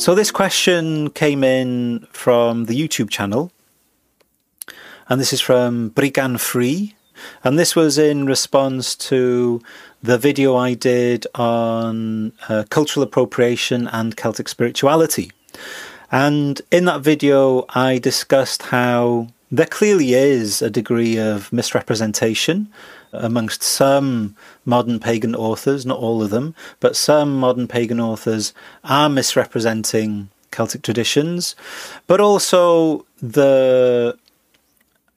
So this question came in from the YouTube channel, and this is from Brigan Free, and this was in response to the video I did on uh, cultural appropriation and Celtic spirituality. And in that video, I discussed how there clearly is a degree of misrepresentation amongst some modern pagan authors, not all of them, but some modern pagan authors are misrepresenting Celtic traditions, but also the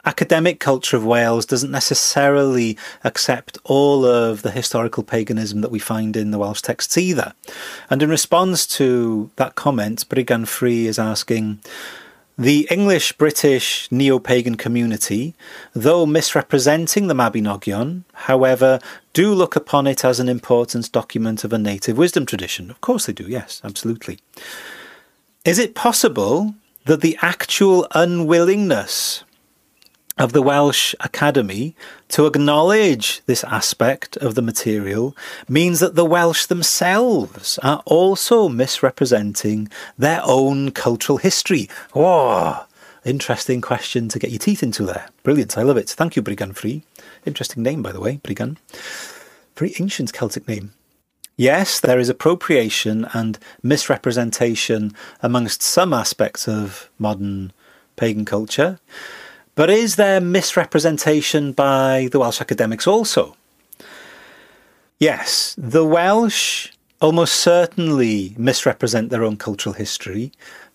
academic culture of Wales doesn't necessarily accept all of the historical paganism that we find in the Welsh texts either. And in response to that comment, Brigan Free is asking, the English British neo pagan community, though misrepresenting the Mabinogion, however, do look upon it as an important document of a native wisdom tradition. Of course they do, yes, absolutely. Is it possible that the actual unwillingness of the Welsh Academy to acknowledge this aspect of the material means that the Welsh themselves are also misrepresenting their own cultural history. Whoa! Interesting question to get your teeth into there. Brilliant, I love it. Thank you, Brigan Free. Interesting name, by the way, Brigan. Very ancient Celtic name. Yes, there is appropriation and misrepresentation amongst some aspects of modern pagan culture. But is there misrepresentation by the Welsh academics also? Yes, the Welsh almost certainly misrepresent their own cultural history.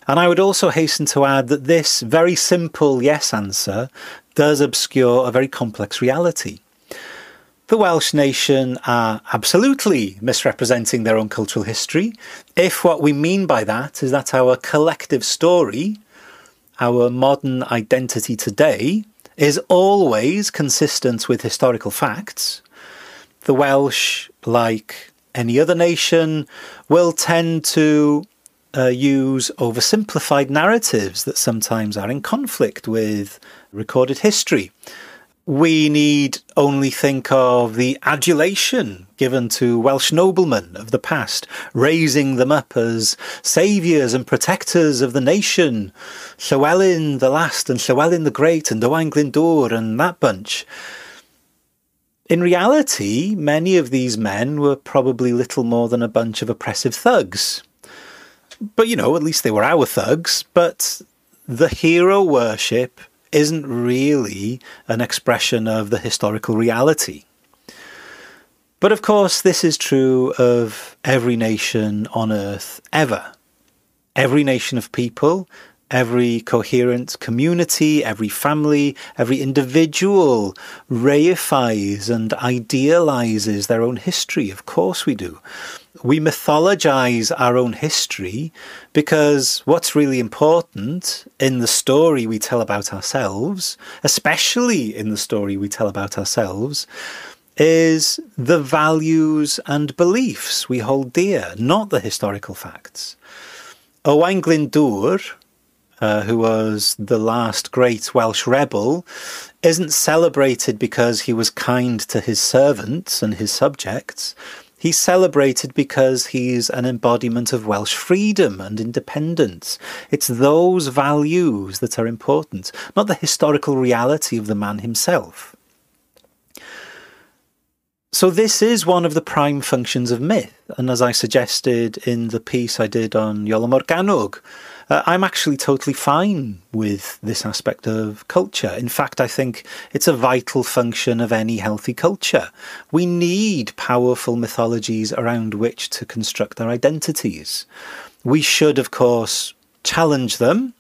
And I would also hasten to add that this very simple yes answer does obscure a very complex reality. The Welsh nation are absolutely misrepresenting their own cultural history, if what we mean by that is that our collective story our modern identity today is always consistent with historical facts. The Welsh, like any other nation, will tend to uh, use oversimplified narratives that sometimes are in conflict with recorded history we need only think of the adulation given to Welsh noblemen of the past, raising them up as saviours and protectors of the nation. Llywelyn the Last and Llywelyn the Great and Owain Glyndŵr and that bunch. In reality, many of these men were probably little more than a bunch of oppressive thugs. But, you know, at least they were our thugs. But the hero worship isn't really an expression of the historical reality. But of course, this is true of every nation on earth ever. Every nation of people, every coherent community, every family, every individual reifies and idealizes their own history. Of course, we do we mythologize our own history because what's really important in the story we tell about ourselves, especially in the story we tell about ourselves, is the values and beliefs we hold dear, not the historical facts. Owain Glyndŵr, uh, who was the last great Welsh rebel, isn't celebrated because he was kind to his servants and his subjects He's celebrated because he's an embodiment of Welsh freedom and independence. It's those values that are important, not the historical reality of the man himself. So, this is one of the prime functions of myth. And as I suggested in the piece I did on Iolo Morgannwg, uh, I'm actually totally fine with this aspect of culture. In fact, I think it's a vital function of any healthy culture. We need powerful mythologies around which to construct our identities. We should, of course, challenge them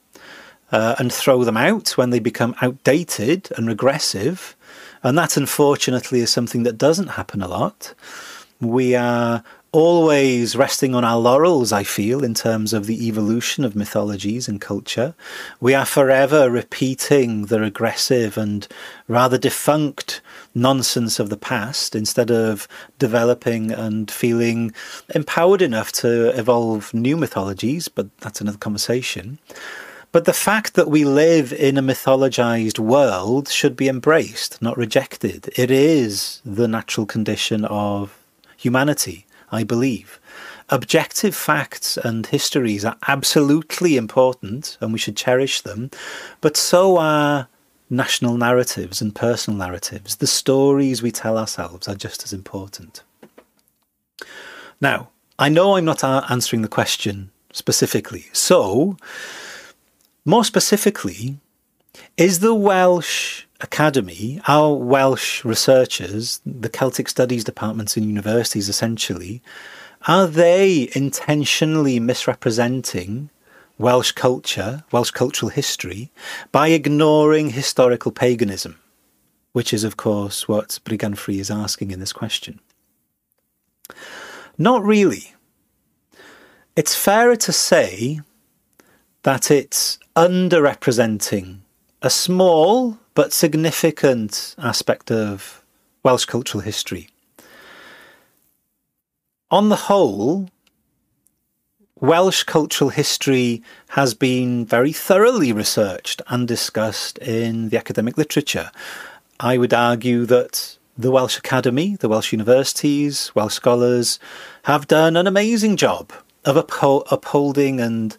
uh, and throw them out when they become outdated and regressive. And that, unfortunately, is something that doesn't happen a lot. We are always resting on our laurels, I feel, in terms of the evolution of mythologies and culture. We are forever repeating the regressive and rather defunct nonsense of the past instead of developing and feeling empowered enough to evolve new mythologies, but that's another conversation. But the fact that we live in a mythologized world should be embraced, not rejected. It is the natural condition of humanity I believe. Objective facts and histories are absolutely important and we should cherish them, but so are national narratives and personal narratives. The stories we tell ourselves are just as important. Now, I know I'm not answering the question specifically. So, more specifically, is the Welsh Academy, our Welsh researchers, the Celtic Studies departments in universities essentially, are they intentionally misrepresenting Welsh culture, Welsh cultural history, by ignoring historical paganism? Which is, of course, what Brigand-Free is asking in this question. Not really. It's fairer to say that it's underrepresenting a small but significant aspect of Welsh cultural history. On the whole, Welsh cultural history has been very thoroughly researched and discussed in the academic literature. I would argue that the Welsh Academy, the Welsh universities, Welsh scholars have done an amazing job of upholding and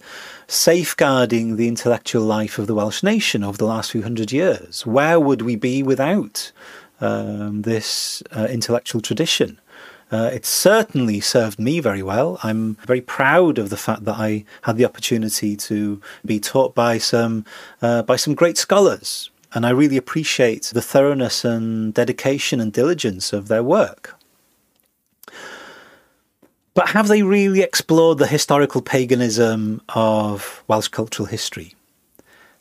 safeguarding the intellectual life of the Welsh nation over the last few hundred years. Where would we be without um, this uh, intellectual tradition? Uh, it's certainly served me very well. I'm very proud of the fact that I had the opportunity to be taught by some uh, by some great scholars, and I really appreciate the thoroughness and dedication and diligence of their work. But have they really explored the historical paganism of Welsh cultural history?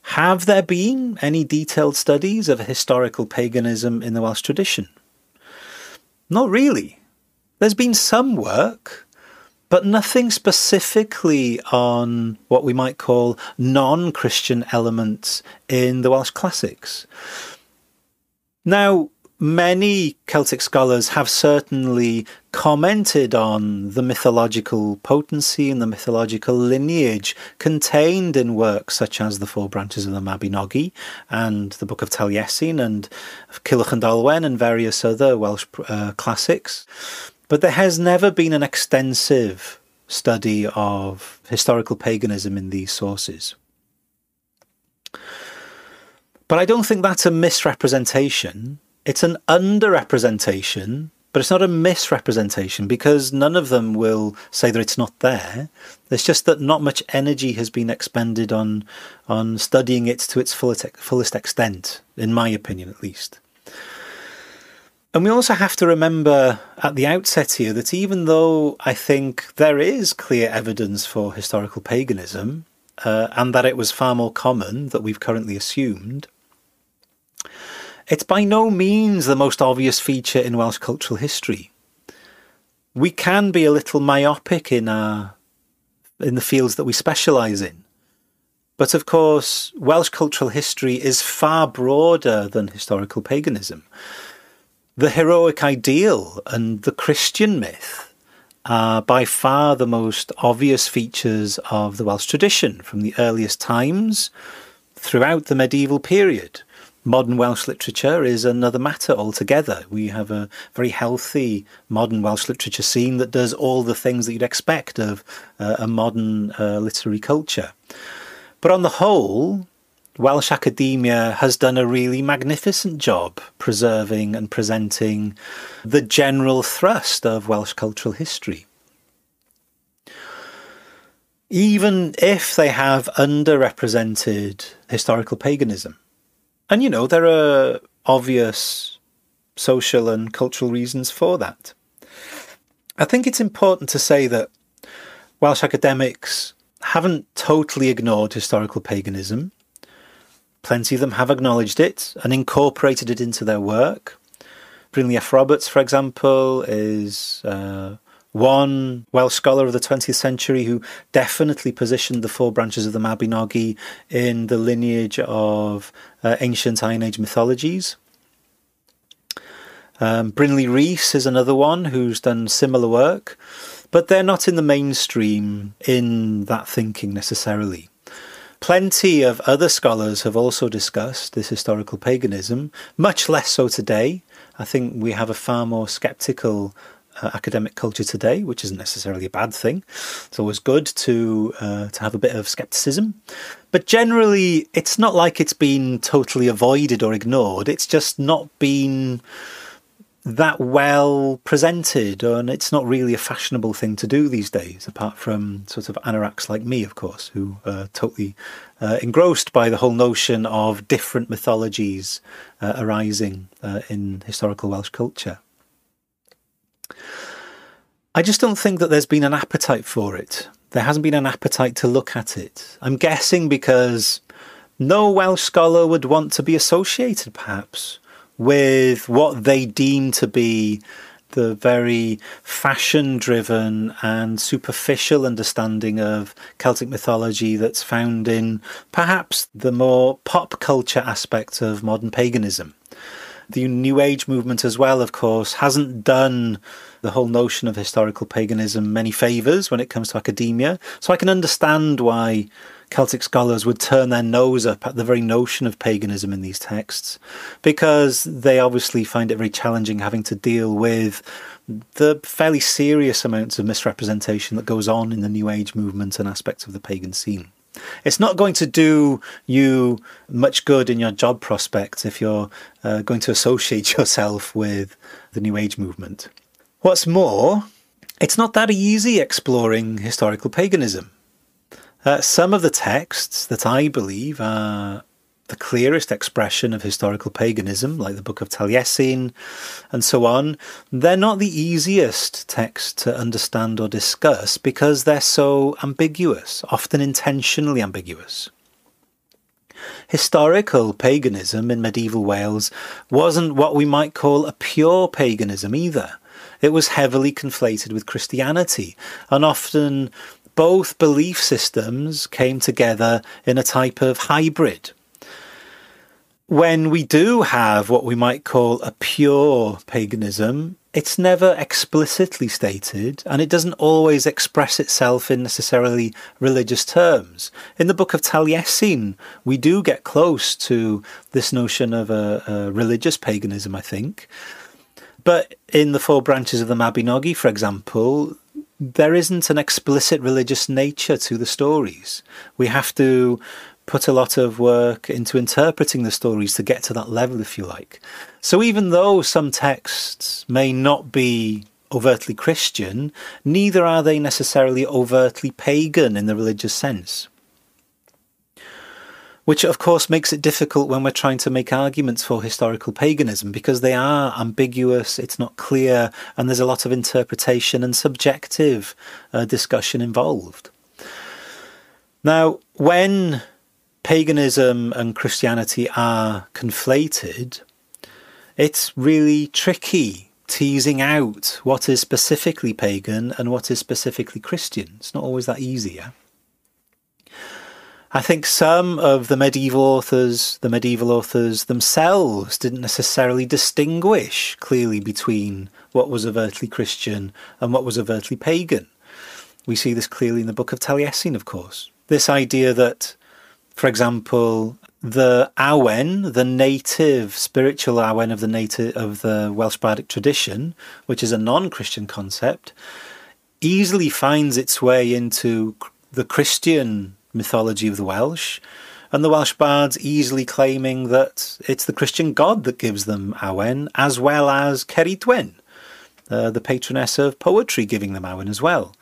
Have there been any detailed studies of historical paganism in the Welsh tradition? Not really. There's been some work, but nothing specifically on what we might call non Christian elements in the Welsh classics. Now, many Celtic scholars have certainly commented on the mythological potency and the mythological lineage contained in works such as the Four Branches of the Mabinogi and the Book of Taliesin and Culhwch and Olwen and various other Welsh uh, classics. But there has never been an extensive study of historical paganism in these sources. But I don't think that's a misrepresentation it's an underrepresentation, but it's not a misrepresentation because none of them will say that it's not there. It's just that not much energy has been expended on on studying it to its fullest, extent, in my opinion at least. And we also have to remember at the outset here that even though I think there is clear evidence for historical paganism, uh, and that it was far more common than we've currently assumed, it's by no means the most obvious feature in Welsh cultural history. We can be a little myopic in our in the fields that we specialise in. But of course, Welsh cultural history is far broader than historical paganism. The heroic ideal and the Christian myth are by far the most obvious features of the Welsh tradition from the earliest times throughout the medieval period modern Welsh literature is another matter altogether. We have a very healthy modern Welsh literature scene that does all the things that you'd expect of uh, a modern uh, literary culture. But on the whole, Welsh academia has done a really magnificent job preserving and presenting the general thrust of Welsh cultural history. Even if they have underrepresented historical paganism, and you know, there are obvious social and cultural reasons for that. I think it's important to say that Welsh academics haven't totally ignored historical paganism. Plenty of them have acknowledged it and incorporated it into their work. Brynley F. Roberts, for example, is uh, one Welsh scholar of the 20th century who definitely positioned the four branches of the Mabinogi in the lineage of uh, ancient Iron Age mythologies. Um, Brinley Rees is another one who's done similar work, but they're not in the mainstream in that thinking necessarily. Plenty of other scholars have also discussed this historical paganism, much less so today. I think we have a far more sceptical uh, academic culture today, which isn't necessarily a bad thing. It's always good to uh, to have a bit of skepticism, but generally, it's not like it's been totally avoided or ignored. It's just not been that well presented, and it's not really a fashionable thing to do these days, apart from sort of anoraks like me, of course, who are totally uh, engrossed by the whole notion of different mythologies uh, arising uh, in historical Welsh culture. I just don't think that there's been an appetite for it. There hasn't been an appetite to look at it. I'm guessing because no Welsh scholar would want to be associated, perhaps, with what they deem to be the very fashion driven and superficial understanding of Celtic mythology that's found in perhaps the more pop culture aspect of modern paganism. The New Age movement, as well, of course, hasn't done the whole notion of historical paganism many favours when it comes to academia. So I can understand why Celtic scholars would turn their nose up at the very notion of paganism in these texts, because they obviously find it very challenging having to deal with the fairly serious amounts of misrepresentation that goes on in the New Age movement and aspects of the pagan scene. It's not going to do you much good in your job prospects if you're uh, going to associate yourself with the New Age movement. What's more, it's not that easy exploring historical paganism. Uh, some of the texts that I believe are the clearest expression of historical paganism, like the Book of Taliesin and so on, they're not the easiest texts to understand or discuss because they're so ambiguous, often intentionally ambiguous. Historical paganism in medieval Wales wasn't what we might call a pure paganism either. It was heavily conflated with Christianity, and often both belief systems came together in a type of hybrid. When we do have what we might call a pure paganism, it's never explicitly stated and it doesn't always express itself in necessarily religious terms. In the book of Taliesin, we do get close to this notion of a, a religious paganism, I think. But in the four branches of the Mabinogi, for example, there isn't an explicit religious nature to the stories. We have to put a lot of work into interpreting the stories to get to that level, if you like. So even though some texts may not be overtly Christian, neither are they necessarily overtly pagan in the religious sense which of course makes it difficult when we're trying to make arguments for historical paganism because they are ambiguous, it's not clear, and there's a lot of interpretation and subjective uh, discussion involved. Now, when paganism and Christianity are conflated, it's really tricky teasing out what is specifically pagan and what is specifically Christian. It's not always that easy, yeah? I think some of the medieval authors, the medieval authors themselves, didn't necessarily distinguish clearly between what was overtly Christian and what was overtly pagan. We see this clearly in the Book of Taliesin, of course. This idea that, for example, the Awen, the native spiritual Awen of the native of the Welsh bardic tradition, which is a non-Christian concept, easily finds its way into the Christian mythology of the Welsh, and the Welsh bards easily claiming that it's the Christian god that gives them Awen, as well as Ceridwen, uh, the patroness of poetry, giving them Awen as well.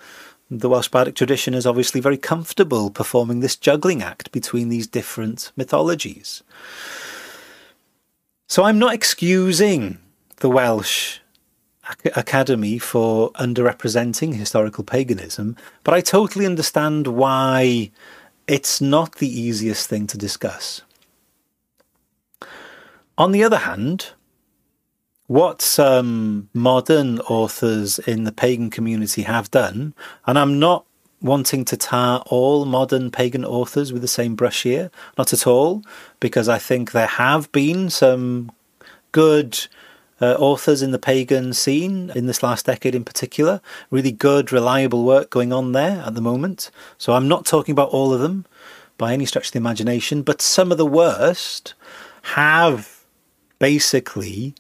The Welsh bardic tradition is obviously very comfortable performing this juggling act between these different mythologies. So I'm not excusing the Welsh Academy for underrepresenting historical paganism, but I totally understand why it's not the easiest thing to discuss. On the other hand, what some modern authors in the pagan community have done, and I'm not wanting to tar all modern pagan authors with the same brush here, not at all, because I think there have been some good uh, authors in the pagan scene in this last decade in particular. Really good, reliable work going on there at the moment. So I'm not talking about all of them by any stretch of the imagination, but some of the worst have basically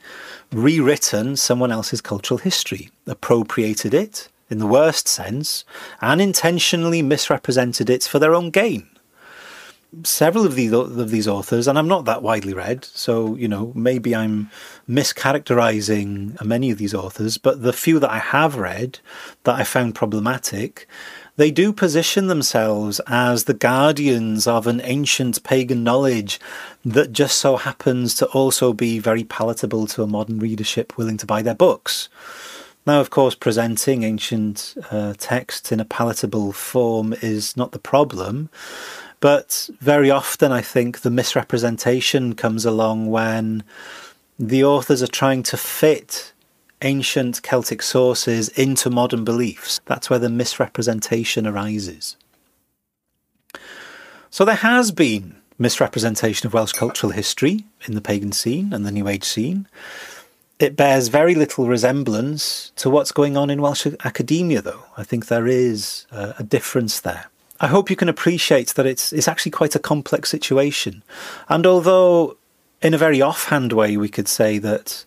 rewritten someone else's cultural history, appropriated it in the worst sense, and intentionally misrepresented it for their own gain. Several of these of these authors, and I'm not that widely read, so you know maybe I'm mischaracterizing many of these authors, but the few that I have read that I found problematic, they do position themselves as the guardians of an ancient pagan knowledge that just so happens to also be very palatable to a modern readership willing to buy their books. Now, of course, presenting ancient uh, texts in a palatable form is not the problem, but very often I think the misrepresentation comes along when the authors are trying to fit ancient Celtic sources into modern beliefs. That's where the misrepresentation arises. So there has been misrepresentation of Welsh cultural history in the pagan scene and the New Age scene. It bears very little resemblance to what's going on in Welsh academia, though. I think there is a, a difference there. I hope you can appreciate that it's it's actually quite a complex situation. And although in a very offhand way we could say that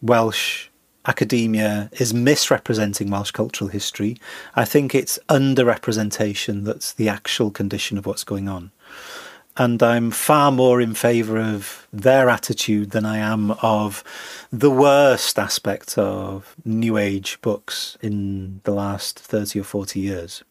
Welsh academia is misrepresenting Welsh cultural history, I think it's underrepresentation that's the actual condition of what's going on. And I'm far more in favour of their attitude than I am of the worst aspect of New Age books in the last 30 or 40 years.